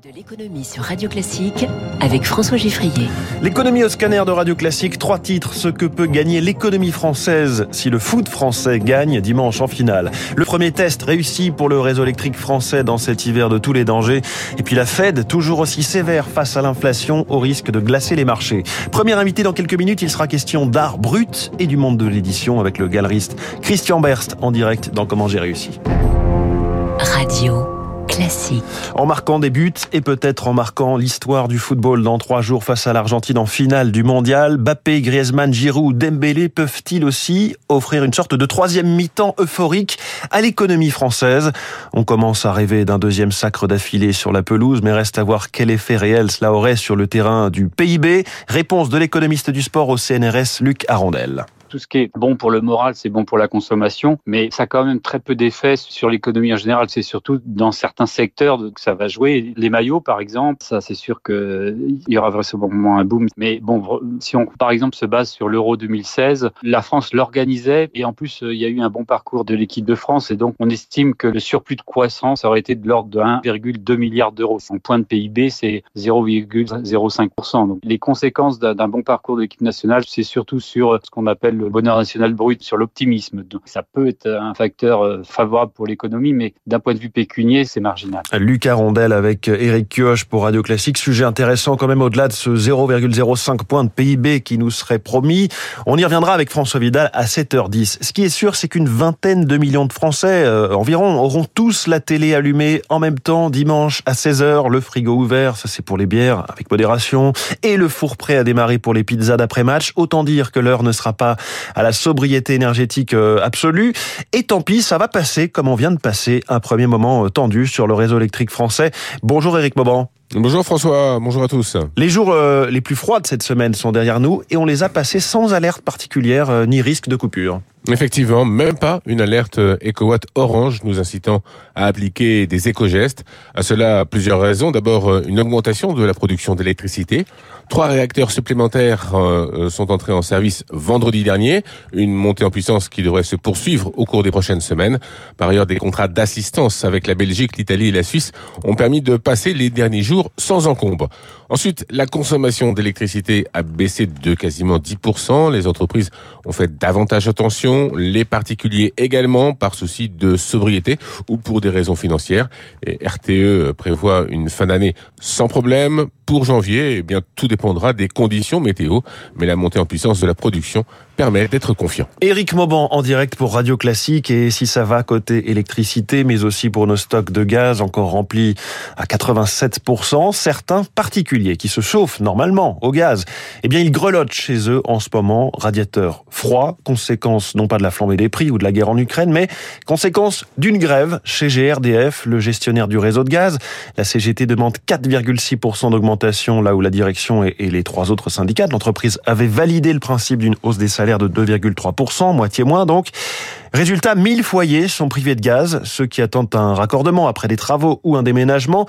de l'économie sur Radio Classique avec François Giffrier. L'économie au scanner de Radio Classique, trois titres, ce que peut gagner l'économie française si le foot français gagne dimanche en finale? Le premier test réussi pour le réseau électrique français dans cet hiver de tous les dangers. Et puis la Fed, toujours aussi sévère face à l'inflation, au risque de glacer les marchés. Premier invité dans quelques minutes, il sera question d'art brut et du monde de l'édition avec le galeriste Christian Berst en direct dans Comment j'ai réussi. Radio classique. En marquant des buts et peut-être en marquant l'histoire du football dans trois jours face à l'Argentine en finale du mondial, Bappé, Griezmann, Giroud, Dembélé peuvent-ils aussi offrir une sorte de troisième mi-temps euphorique à l'économie française? On commence à rêver d'un deuxième sacre d'affilée sur la pelouse, mais reste à voir quel effet réel cela aurait sur le terrain du PIB. Réponse de l'économiste du sport au CNRS, Luc Arondel tout ce qui est bon pour le moral, c'est bon pour la consommation, mais ça a quand même très peu d'effet sur l'économie en général. C'est surtout dans certains secteurs que ça va jouer. Les maillots, par exemple, ça c'est sûr qu'il y aura vraisemblablement un boom. Mais bon, si on par exemple se base sur l'Euro 2016, la France l'organisait et en plus il y a eu un bon parcours de l'équipe de France et donc on estime que le surplus de croissance aurait été de l'ordre de 1,2 milliard d'euros. Son point de PIB c'est 0,05%. Donc les conséquences d'un bon parcours de l'équipe nationale, c'est surtout sur ce qu'on appelle le bonheur national brut, sur l'optimisme. Ça peut être un facteur euh, favorable pour l'économie, mais d'un point de vue pécunier, c'est marginal. Lucas Rondel avec Eric Kioch pour Radio Classique. Sujet intéressant quand même au-delà de ce 0,05 point de PIB qui nous serait promis. On y reviendra avec François Vidal à 7h10. Ce qui est sûr, c'est qu'une vingtaine de millions de Français euh, environ auront tous la télé allumée en même temps dimanche à 16h, le frigo ouvert, ça c'est pour les bières avec modération, et le four prêt à démarrer pour les pizzas d'après-match. Autant dire que l'heure ne sera pas à la sobriété énergétique euh, absolue. Et tant pis, ça va passer comme on vient de passer un premier moment euh, tendu sur le réseau électrique français. Bonjour Eric Mauban. Bonjour François, bonjour à tous. Les jours euh, les plus froids de cette semaine sont derrière nous et on les a passés sans alerte particulière ni risque de coupure. Effectivement, même pas une alerte EcoWatt orange nous incitant à appliquer des éco-gestes. À cela, plusieurs raisons. D'abord, une augmentation de la production d'électricité. Trois réacteurs supplémentaires euh, sont entrés en service vendredi dernier, une montée en puissance qui devrait se poursuivre au cours des prochaines semaines. Par ailleurs, des contrats d'assistance avec la Belgique, l'Italie et la Suisse ont permis de passer les derniers jours sans encombre. Ensuite, la consommation d'électricité a baissé de quasiment 10%. Les entreprises ont fait davantage attention, les particuliers également par souci de sobriété ou pour des raisons financières. Et RTE prévoit une fin d'année sans problème. Pour janvier, eh bien, tout dépendra des conditions météo, mais la montée en puissance de la production permet d'être confiant. Éric Mauban en direct pour Radio Classique et si ça va côté électricité, mais aussi pour nos stocks de gaz encore remplis à 87%, certains particuliers qui se chauffent normalement au gaz, eh bien ils grelottent chez eux en ce moment, radiateur froid, conséquence non pas de la flambée des prix ou de la guerre en Ukraine, mais conséquence d'une grève chez GRDF, le gestionnaire du réseau de gaz. La CGT demande 4,6% d'augmentation là où la direction et les trois autres syndicats de l'entreprise avaient validé le principe d'une hausse des salaires de 2,3%, moitié moins donc. Résultat, 1000 foyers sont privés de gaz, ceux qui attendent un raccordement après des travaux ou un déménagement.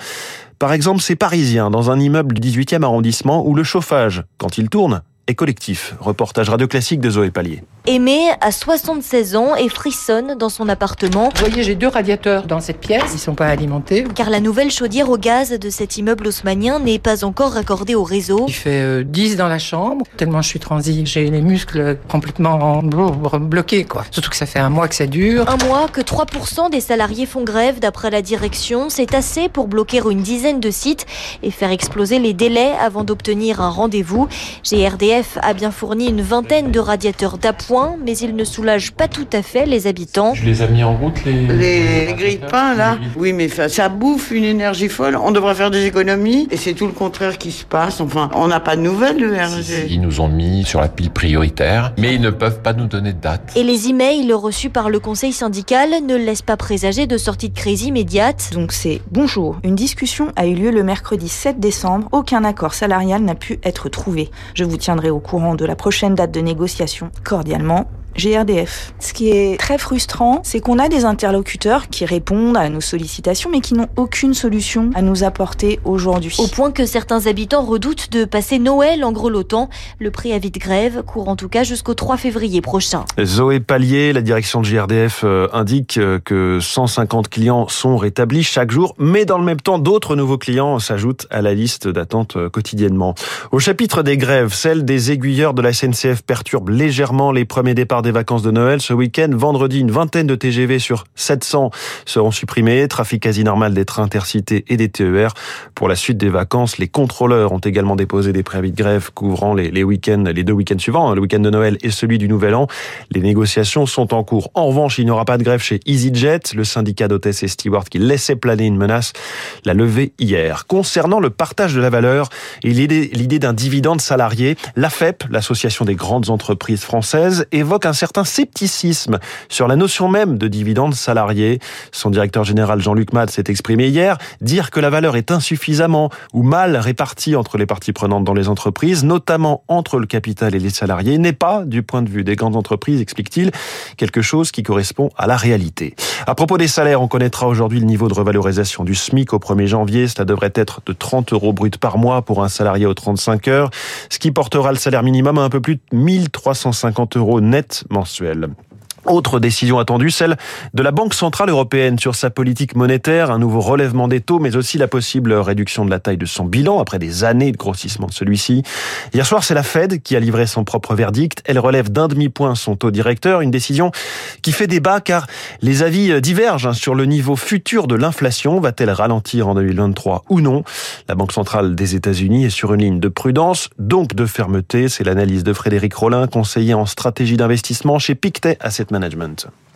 Par exemple, ces Parisiens dans un immeuble du 18e arrondissement où le chauffage, quand il tourne, est collectif. Reportage radio classique de Zoé Pallier. Aimé a 76 ans et frissonne dans son appartement. Vous voyez, j'ai deux radiateurs dans cette pièce. Ils sont pas alimentés. Car la nouvelle chaudière au gaz de cet immeuble haussmanien n'est pas encore raccordée au réseau. Il fait 10 euh, dans la chambre. Tellement je suis transi, j'ai les muscles complètement bloqués, quoi. Surtout que ça fait un mois que ça dure. Un mois que 3% des salariés font grève d'après la direction. C'est assez pour bloquer une dizaine de sites et faire exploser les délais avant d'obtenir un rendez-vous. GRDF a bien fourni une vingtaine de radiateurs d'appoint mais il ne soulage pas tout à fait les habitants. Je les ai mis en route, les... Les, grilles de pain, là Oui, mais ça bouffe une énergie folle. On devrait faire des économies, et c'est tout le contraire qui se passe. Enfin, on n'a pas de nouvelles, le RG. Ils nous ont mis sur la pile prioritaire, mais ils ne peuvent pas nous donner de date. Et les emails reçus par le conseil syndical ne laissent pas présager de sortie de crise immédiate. Donc c'est bonjour. Une discussion a eu lieu le mercredi 7 décembre. Aucun accord salarial n'a pu être trouvé. Je vous tiendrai au courant de la prochaine date de négociation cordialement finalement GRDF. Ce qui est très frustrant, c'est qu'on a des interlocuteurs qui répondent à nos sollicitations mais qui n'ont aucune solution à nous apporter aujourd'hui. Au point que certains habitants redoutent de passer Noël en grelottant. Le préavis de grève court en tout cas jusqu'au 3 février prochain. Zoé Pallier, la direction de GRDF euh, indique euh, que 150 clients sont rétablis chaque jour, mais dans le même temps, d'autres nouveaux clients s'ajoutent à la liste d'attente euh, quotidiennement. Au chapitre des grèves, celle des aiguilleurs de la SNCF perturbe légèrement les premiers départs des vacances de Noël. Ce week-end, vendredi, une vingtaine de TGV sur 700 seront supprimés. Trafic quasi normal des trains intercités et des TER. Pour la suite des vacances, les contrôleurs ont également déposé des préavis de grève couvrant les, week-ends, les deux week-ends suivants, hein, le week-end de Noël et celui du Nouvel An. Les négociations sont en cours. En revanche, il n'y aura pas de grève chez EasyJet, le syndicat d'hôtesses et stewards qui laissait planer une menace, l'a levé hier. Concernant le partage de la valeur et l'idée d'un dividende salarié, l'AFEP, l'association des grandes entreprises françaises, évoque un certain scepticisme sur la notion même de dividende salarié. Son directeur général Jean-Luc Mad s'est exprimé hier, dire que la valeur est insuffisamment ou mal répartie entre les parties prenantes dans les entreprises, notamment entre le capital et les salariés, n'est pas, du point de vue des grandes entreprises, explique-t-il, quelque chose qui correspond à la réalité. À propos des salaires, on connaîtra aujourd'hui le niveau de revalorisation du SMIC au 1er janvier. Cela devrait être de 30 euros brut par mois pour un salarié aux 35 heures, ce qui portera le salaire minimum à un peu plus de 1350 euros net mensuels. Autre décision attendue, celle de la Banque Centrale Européenne sur sa politique monétaire, un nouveau relèvement des taux, mais aussi la possible réduction de la taille de son bilan après des années de grossissement de celui-ci. Hier soir, c'est la Fed qui a livré son propre verdict. Elle relève d'un demi-point son taux directeur, une décision qui fait débat car les avis divergent sur le niveau futur de l'inflation. Va-t-elle ralentir en 2023 ou non? La Banque Centrale des États-Unis est sur une ligne de prudence, donc de fermeté. C'est l'analyse de Frédéric Rollin, conseiller en stratégie d'investissement chez Pictet Asset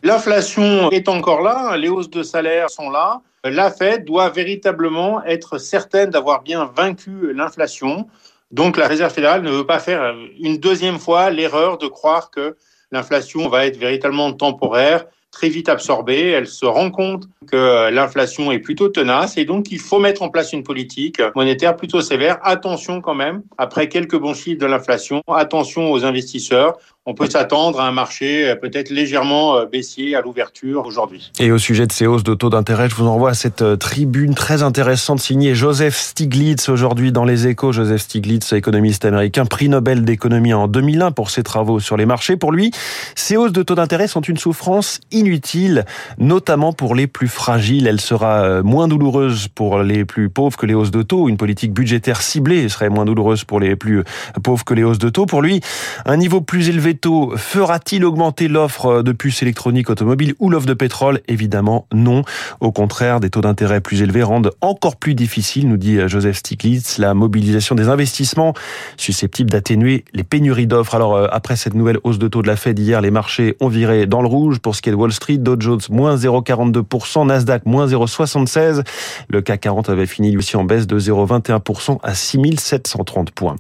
L'inflation est encore là, les hausses de salaire sont là. La Fed doit véritablement être certaine d'avoir bien vaincu l'inflation. Donc la Réserve fédérale ne veut pas faire une deuxième fois l'erreur de croire que l'inflation va être véritablement temporaire, très vite absorbée. Elle se rend compte que l'inflation est plutôt tenace et donc il faut mettre en place une politique monétaire plutôt sévère. Attention quand même, après quelques bons chiffres de l'inflation, attention aux investisseurs on peut s'attendre à un marché peut-être légèrement baissier à l'ouverture aujourd'hui. Et au sujet de ces hausses de taux d'intérêt, je vous envoie à cette tribune très intéressante signée Joseph Stiglitz aujourd'hui dans les échos. Joseph Stiglitz, économiste américain, prix Nobel d'économie en 2001 pour ses travaux sur les marchés. Pour lui, ces hausses de taux d'intérêt sont une souffrance inutile, notamment pour les plus fragiles. Elle sera moins douloureuse pour les plus pauvres que les hausses de taux. Une politique budgétaire ciblée serait moins douloureuse pour les plus pauvres que les hausses de taux. Pour lui, un niveau plus élevé taux fera-t-il augmenter l'offre de puces électroniques automobiles ou l'offre de pétrole? Évidemment non. Au contraire, des taux d'intérêt plus élevés rendent encore plus difficile, nous dit Joseph Stiglitz, la mobilisation des investissements susceptibles d'atténuer les pénuries d'offres. Alors après cette nouvelle hausse de taux de la Fed hier, les marchés ont viré dans le rouge pour ce qui est de Wall Street. Dow Jones moins 0,42%, Nasdaq moins 0,76%. Le CAC 40 avait fini lui aussi en baisse de 0,21% à 6730 points.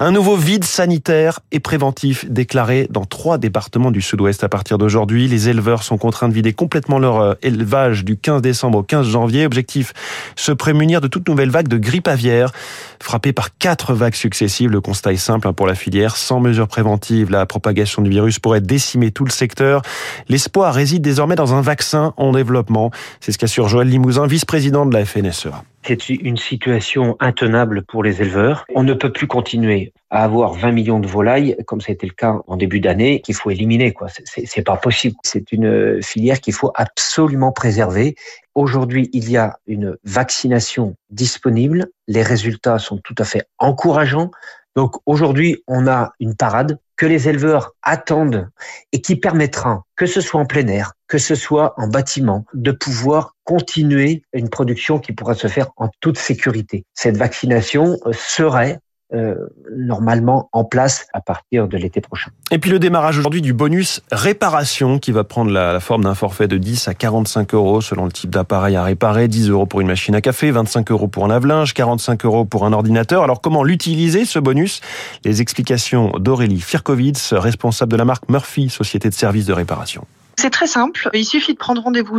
Un nouveau vide sanitaire et préventif déclaré dans trois départements du sud-ouest à partir d'aujourd'hui. Les éleveurs sont contraints de vider complètement leur élevage du 15 décembre au 15 janvier. Objectif, se prémunir de toute nouvelle vague de grippe aviaire. Frappée par quatre vagues successives, le constat est simple pour la filière. Sans mesures préventives, la propagation du virus pourrait décimer tout le secteur. L'espoir réside désormais dans un vaccin en développement. C'est ce qu'assure Joël Limousin, vice-président de la FNSEA. C'est une situation intenable pour les éleveurs. On ne peut plus continuer à avoir 20 millions de volailles, comme ça a été le cas en début d'année, qu'il faut éliminer. Quoi, c'est pas possible. C'est une filière qu'il faut absolument préserver. Aujourd'hui, il y a une vaccination disponible. Les résultats sont tout à fait encourageants. Donc aujourd'hui, on a une parade que les éleveurs attendent et qui permettra, que ce soit en plein air, que ce soit en bâtiment, de pouvoir continuer une production qui pourra se faire en toute sécurité. Cette vaccination serait euh, normalement en place à partir de l'été prochain. Et puis le démarrage aujourd'hui du bonus réparation qui va prendre la, la forme d'un forfait de 10 à 45 euros selon le type d'appareil à réparer, 10 euros pour une machine à café, 25 euros pour un lave-linge, 45 euros pour un ordinateur. Alors comment l'utiliser ce bonus? Les explications d'Aurélie Firkovitz, responsable de la marque Murphy, société de services de réparation. C'est très simple. Il suffit de prendre rendez-vous.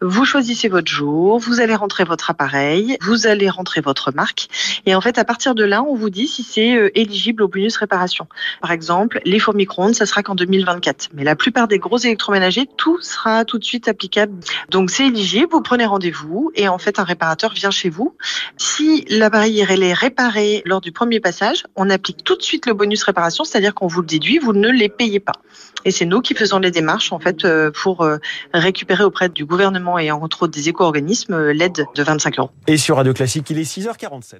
Vous choisissez votre jour, vous allez rentrer votre appareil, vous allez rentrer votre marque. Et en fait, à partir de là, on vous dit si c'est euh, éligible au bonus réparation. Par exemple, les fours micro-ondes, ça sera qu'en 2024. Mais la plupart des gros électroménagers, tout sera tout de suite applicable. Donc c'est éligible, vous prenez rendez-vous et en fait, un réparateur vient chez vous. Si l'appareil est réparé lors du premier passage, on applique tout de suite le bonus réparation, c'est-à-dire qu'on vous le déduit, vous ne les payez pas. Et c'est nous qui faisons les démarches en fait euh, pour euh, récupérer auprès du gouvernement et entre autres des éco-organismes l'aide de 25 euros. Et sur Radio Classique, il est 6h47.